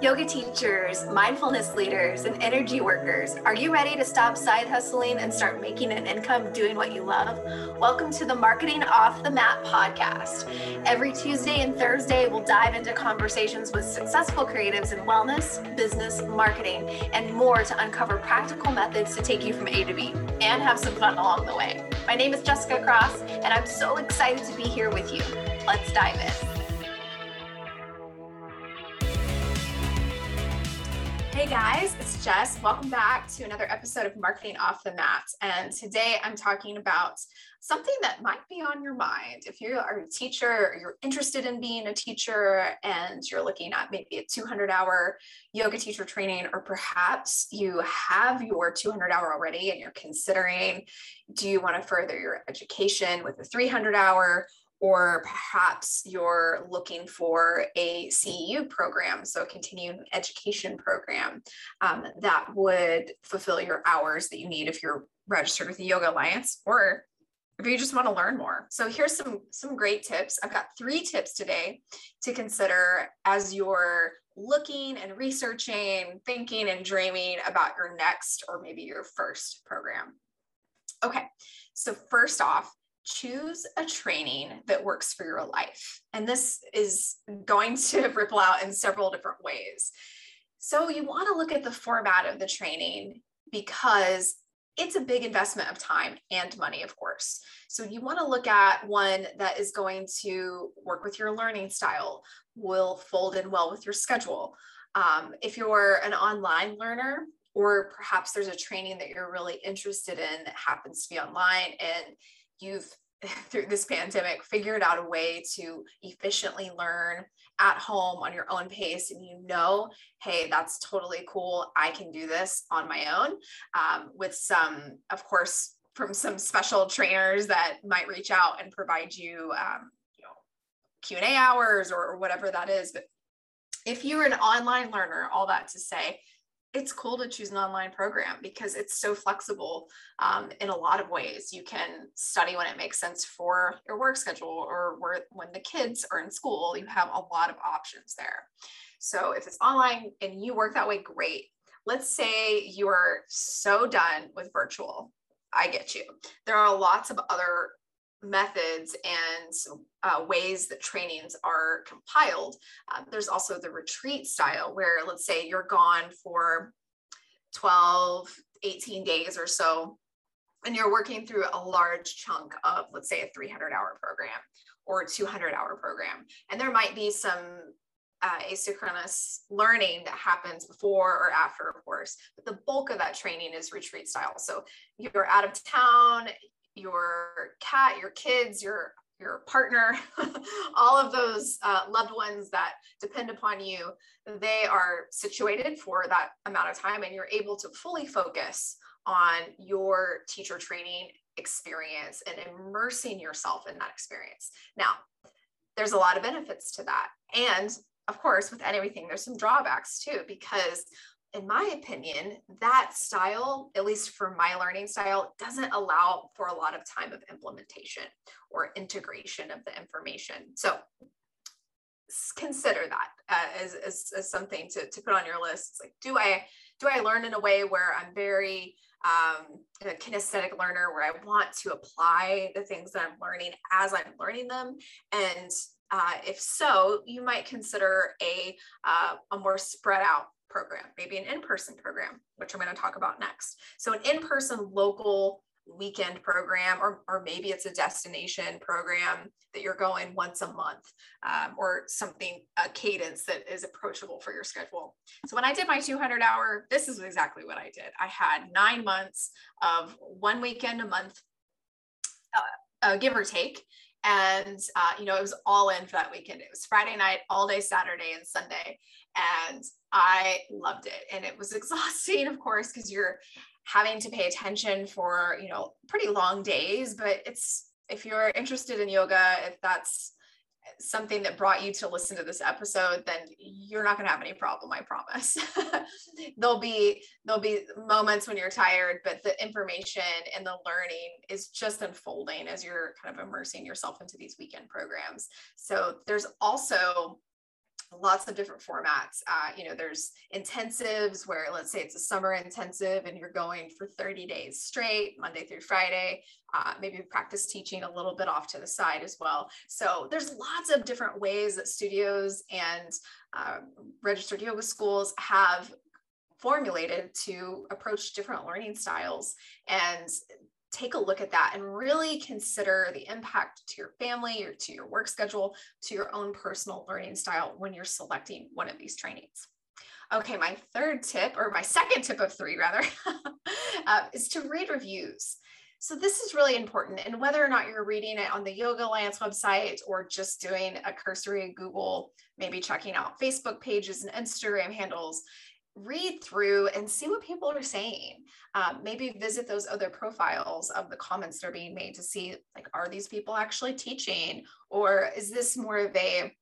Yoga teachers, mindfulness leaders, and energy workers, are you ready to stop side hustling and start making an income doing what you love? Welcome to the Marketing Off the Mat podcast. Every Tuesday and Thursday, we'll dive into conversations with successful creatives in wellness, business, marketing, and more to uncover practical methods to take you from A to B and have some fun along the way. My name is Jessica Cross, and I'm so excited to be here with you. Let's dive in. Hey guys, it's Jess. Welcome back to another episode of Marketing Off the Mat. And today I'm talking about something that might be on your mind. If you are a teacher, or you're interested in being a teacher, and you're looking at maybe a 200 hour yoga teacher training, or perhaps you have your 200 hour already and you're considering do you want to further your education with a 300 hour? Or perhaps you're looking for a CEU program, so a continuing education program um, that would fulfill your hours that you need if you're registered with the Yoga Alliance, or if you just want to learn more. So here's some some great tips. I've got three tips today to consider as you're looking and researching, thinking and dreaming about your next or maybe your first program. Okay, so first off, choose a training that works for your life. And this is going to ripple out in several different ways. So, you want to look at the format of the training because it's a big investment of time and money, of course. So, you want to look at one that is going to work with your learning style, will fold in well with your schedule. Um, if you're an online learner, or perhaps there's a training that you're really interested in that happens to be online and you've through this pandemic figured out a way to efficiently learn at home on your own pace and you know hey that's totally cool i can do this on my own um, with some of course from some special trainers that might reach out and provide you um, you know q&a hours or, or whatever that is. But if you're an online learner all that to say it's cool to choose an online program because it's so flexible um, in a lot of ways. You can study when it makes sense for your work schedule or where, when the kids are in school, you have a lot of options there. So if it's online and you work that way, great. Let's say you're so done with virtual. I get you. There are lots of other methods and uh, ways that trainings are compiled. Uh, there's also the retreat style where let's say you're gone for 12, 18 days or so, and you're working through a large chunk of, let's say, a 300 hour program or 200 hour program. And there might be some uh, asynchronous learning that happens before or after, of course, but the bulk of that training is retreat style. So you're out of town, your cat, your kids, your your partner, all of those uh, loved ones that depend upon you, they are situated for that amount of time and you're able to fully focus on your teacher training experience and immersing yourself in that experience. Now, there's a lot of benefits to that. And of course, with everything, there's some drawbacks too, because in my opinion, that style, at least for my learning style, doesn't allow for a lot of time of implementation or integration of the information. So consider that uh, as, as, as, something to, to put on your list. It's like, do I do I learn in a way where I'm very um, a kinesthetic learner, where I want to apply the things that I'm learning as I'm learning them, and uh, if so, you might consider a uh, a more spread out program, maybe an in-person program, which I'm going to talk about next. So an in-person local weekend program, or, or maybe it's a destination program that you're going once a month um, or something, a cadence that is approachable for your schedule. So when I did my 200 hour, this is exactly what I did. I had nine months of one weekend a month, uh, uh, give or take. And, uh, you know, it was all in for that weekend. It was Friday night, all day Saturday and Sunday and I loved it. And it was exhausting, of course, because you're having to pay attention for, you know, pretty long days. But it's, if you're interested in yoga, if that's something that brought you to listen to this episode then you're not going to have any problem i promise there'll be there'll be moments when you're tired but the information and the learning is just unfolding as you're kind of immersing yourself into these weekend programs so there's also lots of different formats. Uh, you know, there's intensives where let's say it's a summer intensive and you're going for 30 days straight, Monday through Friday. Uh, maybe practice teaching a little bit off to the side as well. So there's lots of different ways that studios and uh, registered yoga schools have formulated to approach different learning styles and take a look at that and really consider the impact to your family or to your work schedule, to your own personal learning style when you're selecting one of these trainings. Okay, my third tip, or my second tip of three rather, uh, is to read reviews. So this is really important. And whether or not you're reading it on the Yoga Alliance website or just doing a cursory Google, maybe checking out Facebook pages and Instagram handles, read through and see what people are saying. Um, maybe visit those other profiles of the comments that are being made to see like, are these people actually teaching? Or is this more of a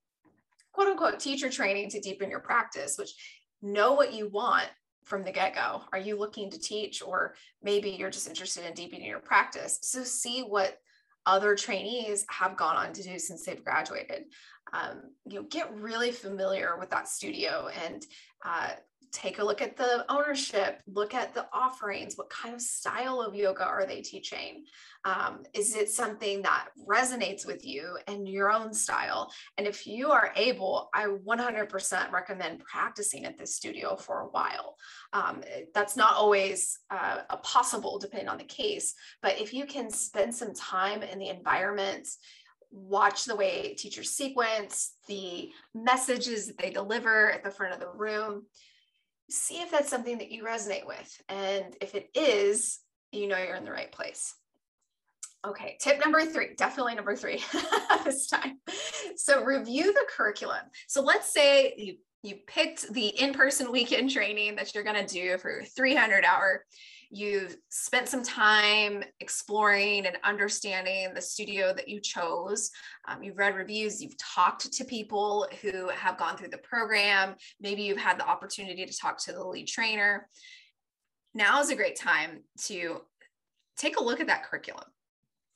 quote unquote teacher training to deepen your practice, which know what you want from the get-go are you looking to teach or maybe you're just interested in deepening your practice so see what other trainees have gone on to do since they've graduated um, you know get really familiar with that studio and uh, take a look at the ownership, look at the offerings. What kind of style of yoga are they teaching? Um, is it something that resonates with you and your own style? And if you are able, I 100% recommend practicing at this studio for a while. Um, that's not always uh, possible depending on the case, but if you can spend some time in the environment, watch the way teachers sequence, the messages that they deliver at the front of the room, see if that's something that you resonate with. And if it is, you know you're in the right place. Okay, tip number three, definitely number three this time. So review the curriculum. So let's say you you picked the in-person weekend training that you're going to do for 300 hour you've spent some time exploring and understanding the studio that you chose. Um, you've read reviews, you've talked to people who have gone through the program. Maybe you've had the opportunity to talk to the lead trainer. Now is a great time to take a look at that curriculum.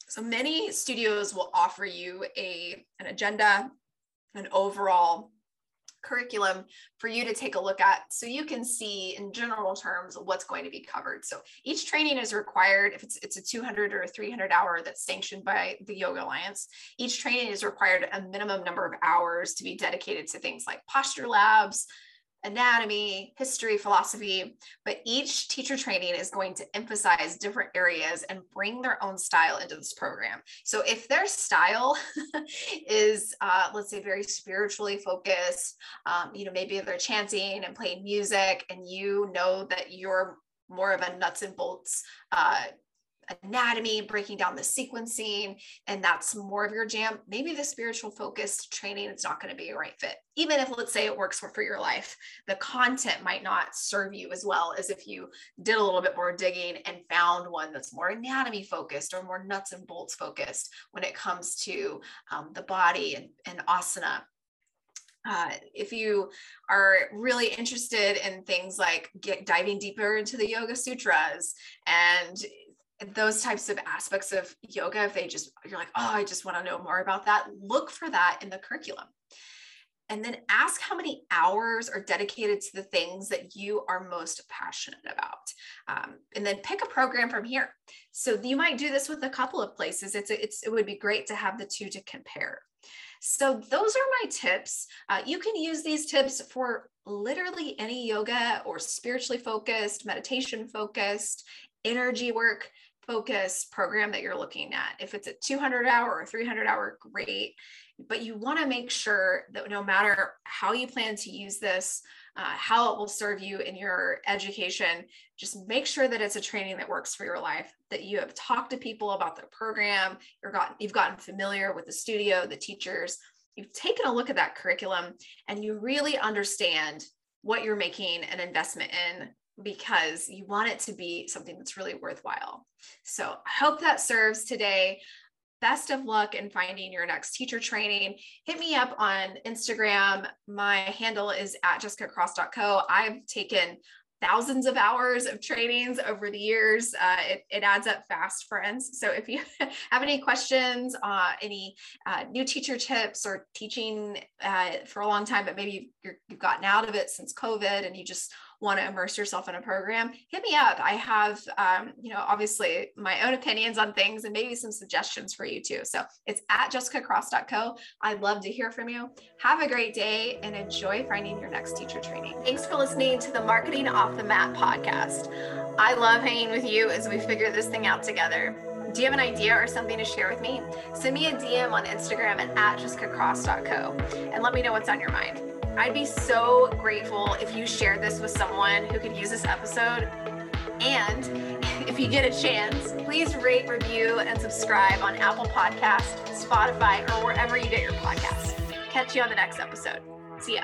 So many studios will offer you a, an agenda, an overall curriculum for you to take a look at so you can see in general terms what's going to be covered. So each training is required if it's it's a 200 or a 300 hour that's sanctioned by the Yoga Alliance. Each training is required a minimum number of hours to be dedicated to things like posture labs, anatomy, history, philosophy, but each teacher training is going to emphasize different areas and bring their own style into this program. So if their style is, uh, let's say, very spiritually focused, um, you know, maybe they're chanting and playing music, and you know that you're more of a nuts and bolts uh, anatomy, breaking down the sequencing, and that's more of your jam, maybe the spiritual focused training is not going to be a right fit. Even if, let's say, it works for, for your life, the content might not serve you as well as if you did a little bit more digging and found one that's more anatomy focused or more nuts and bolts focused when it comes to um, the body and, and asana. Uh, if you are really interested in things like get diving deeper into the yoga sutras and those types of aspects of yoga if they just you're like oh i just want to know more about that look for that in the curriculum. And then ask how many hours are dedicated to the things that you are most passionate about. Um, and then pick a program from here. So you might do this with a couple of places. It's, it's it would be great to have the two to compare. So those are my tips. Uh, you can use these tips for literally any yoga or spiritually focused meditation focused energy work focused program that you're looking at. If it's a 200 hour or 300 hour, great. But you want to make sure that no matter how you plan to use this, uh, how it will serve you in your education, just make sure that it's a training that works for your life, that you have talked to people about the program, you're gotten, you've gotten familiar with the studio, the teachers, you've taken a look at that curriculum, and you really understand what you're making an investment in because you want it to be something that's really worthwhile. So I hope that serves today. Best of luck in finding your next teacher training. Hit me up on Instagram. My handle is at jessicacross.co. I've taken thousands of hours of trainings over the years. Uh, it, it, adds up fast, friends. So if you have any questions, uh, any uh, new teacher tips or teaching uh, for a long time, but maybe you've gotten out of it since COVID and you just want to immerse yourself in a program, hit me up. I have, um, you know, obviously my own opinions on things and maybe some suggestions for you too. So it's at jessicacross.co. I'd love to hear from you. Have a great day and enjoy finding your next teacher training. Thanks for listening to the Marketing Off the Mat podcast. I love hanging with you as we figure this thing out together. Do you have an idea or something to share with me? Send me a DM on Instagram at, at jessicacross.co and let me know what's on your mind. I'd be so grateful if you shared this with someone who could use this episode. And if you get a chance, please rate, review, and subscribe on Apple Podcast, Spotify, or wherever you get your podcasts. Catch you on the next episode. See ya.